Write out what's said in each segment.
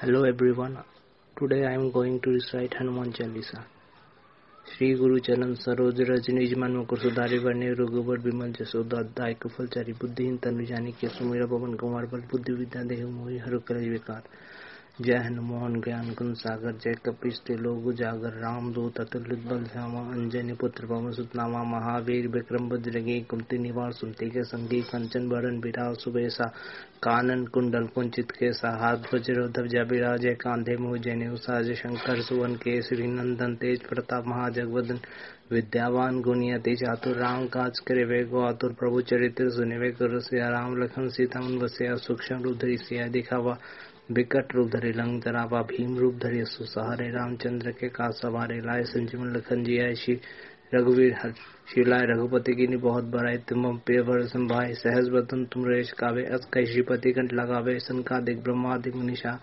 Hello, everyone. Today I am going to recite Hanuman Chalisa श्री गुरु चरण सरोज रज निज मन मुकुर सुधारी वर्ण रघुबर विमल जसोदाय कुफल चारी बुद्धिहीन तनु जानी के सुमेरा पवन कुमार बल बुद्धि विद्या देह मोहि हर कलेज विकार जय हनुमान ज्ञान कुंद सागर जय कपिश लोग जागर राम दो अतुलित बल श्यामा, अंजनी पुत्र, पवन सुतनामा, महावीर, विक्रम बज्रगी कुमति निवार, सुनते के संगी, कंचन बरन विराव सुबेसा, कानन, कुंडल, कुंचित के हाथ वज्र ध्वजा विराजय कांधे मुह, जैन साज शंकर, सुवन के श्री नंदन, तेज प्रताप, महाजगवदन, विद्यावान गुणियति चातुर राम काज करे, वे गो आतुर, प्रभु चरित्र सुने, वे कर राम, लखन, सीता, मन सूक्ष्म रूप धरी सिया, दिखावा विकट रूप धरे लंग जरावा भीम रूप धरे, सुसहारे, रामचंद्र के का सवारे, लाए संजीवन लखन जी आय श्री रघुवीर हर शिलाय रघुपति की बहुत बड़ाई तुम प्रिय भर संभाय सहज बतन तुम रेश कावे, अस कई पति कंठ लगावे संकादिक ब्रह्मादिक मनीषा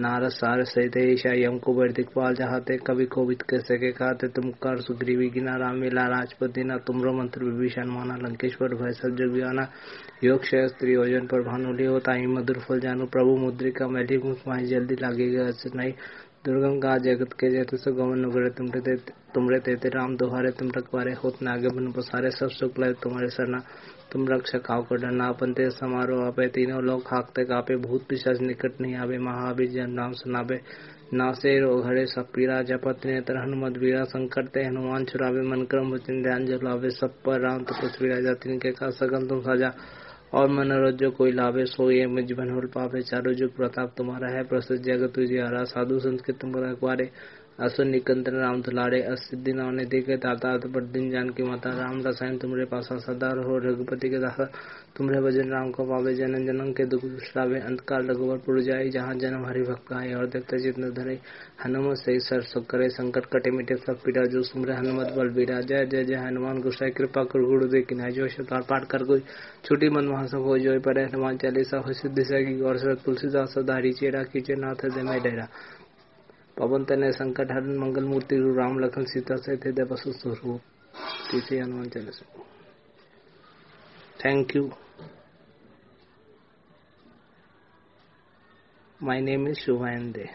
नारद सार सहित ईशा यम को बर दिखपाल चाहते कवि भी कैसे सके कहते तुम कर सुग्रीवी गिना राम मिला राजपति ना तुमरो मंत्र विभीषण माना लंकेश्वर भय सब जग आना योग स्त्री योजन पर भानुली होता ही मधुर फल जानू प्रभु मुद्रिका मैली जल्दी लागेगा नहीं दुर्गम का जगत के जैसे सो गमन नुगरे तुमरे तुमरे तेते राम दोहारे तुम रखवारे, होत नागे बन पसारे, सब सुख लय तुम्हारे सरना। तुम रक्षक आओ कर डरना पंते समारोह आपे, तीनों लोग हाकते कापे, भूत पिशाच निकट नहीं आवे, महावीर जन नाम सुनावे। नासे घड़े सब पीरा जपत नेत्र हनुमत वीरा संकट ते, हनुमान छुरावे मन क्रम वचन ध्यान जलावे, सब पर राम तपस्वी राजा, तिनके का सगन तुम सजा। और मनोरथ जो कोई लाभे, सो ये मुझ बनोल पावे चारो जुग प्रताप तुम्हारा है प्रसिद्ध जगत तुझे हरा साधु संस्कृत तुम्हारा रखवारे। असुर निकंदन राम दुलारे असिद्धि नावने देखे ताता पर दिन जान की माता राम रसायन तुम्हारे पास सदा हो रघुपति के दासा तुम्हारे भजन राम को पावे, जनन जनम के दुख दुष्टावे अंतकाल रघुवर पुर जाए, जहाँ जन्म हरि भक्त आए और देखते जितने धरे। हनुमत सही सर सुख करे, संकट कटे मिटे सब पीड़ा, जो सुमरे हनुमत बल बीरा जय जय जय, हनुमान गुस्सा कृपा कर गुरु दे कि जो शतार पाठ कर कोई छोटी मन महासभ हो जो पर हनुमान चालीसा हो, सिद्धि सगी और शरद तुलसीदास धारी चेरा कीचे नाथ मैं डेरा। पवन तने संकट हरण मंगल मूर्ति राम लखन सीता से थे बसु स्वरूप। तीसरी Hanuman Chalisa. Thank you my name is Shubhanande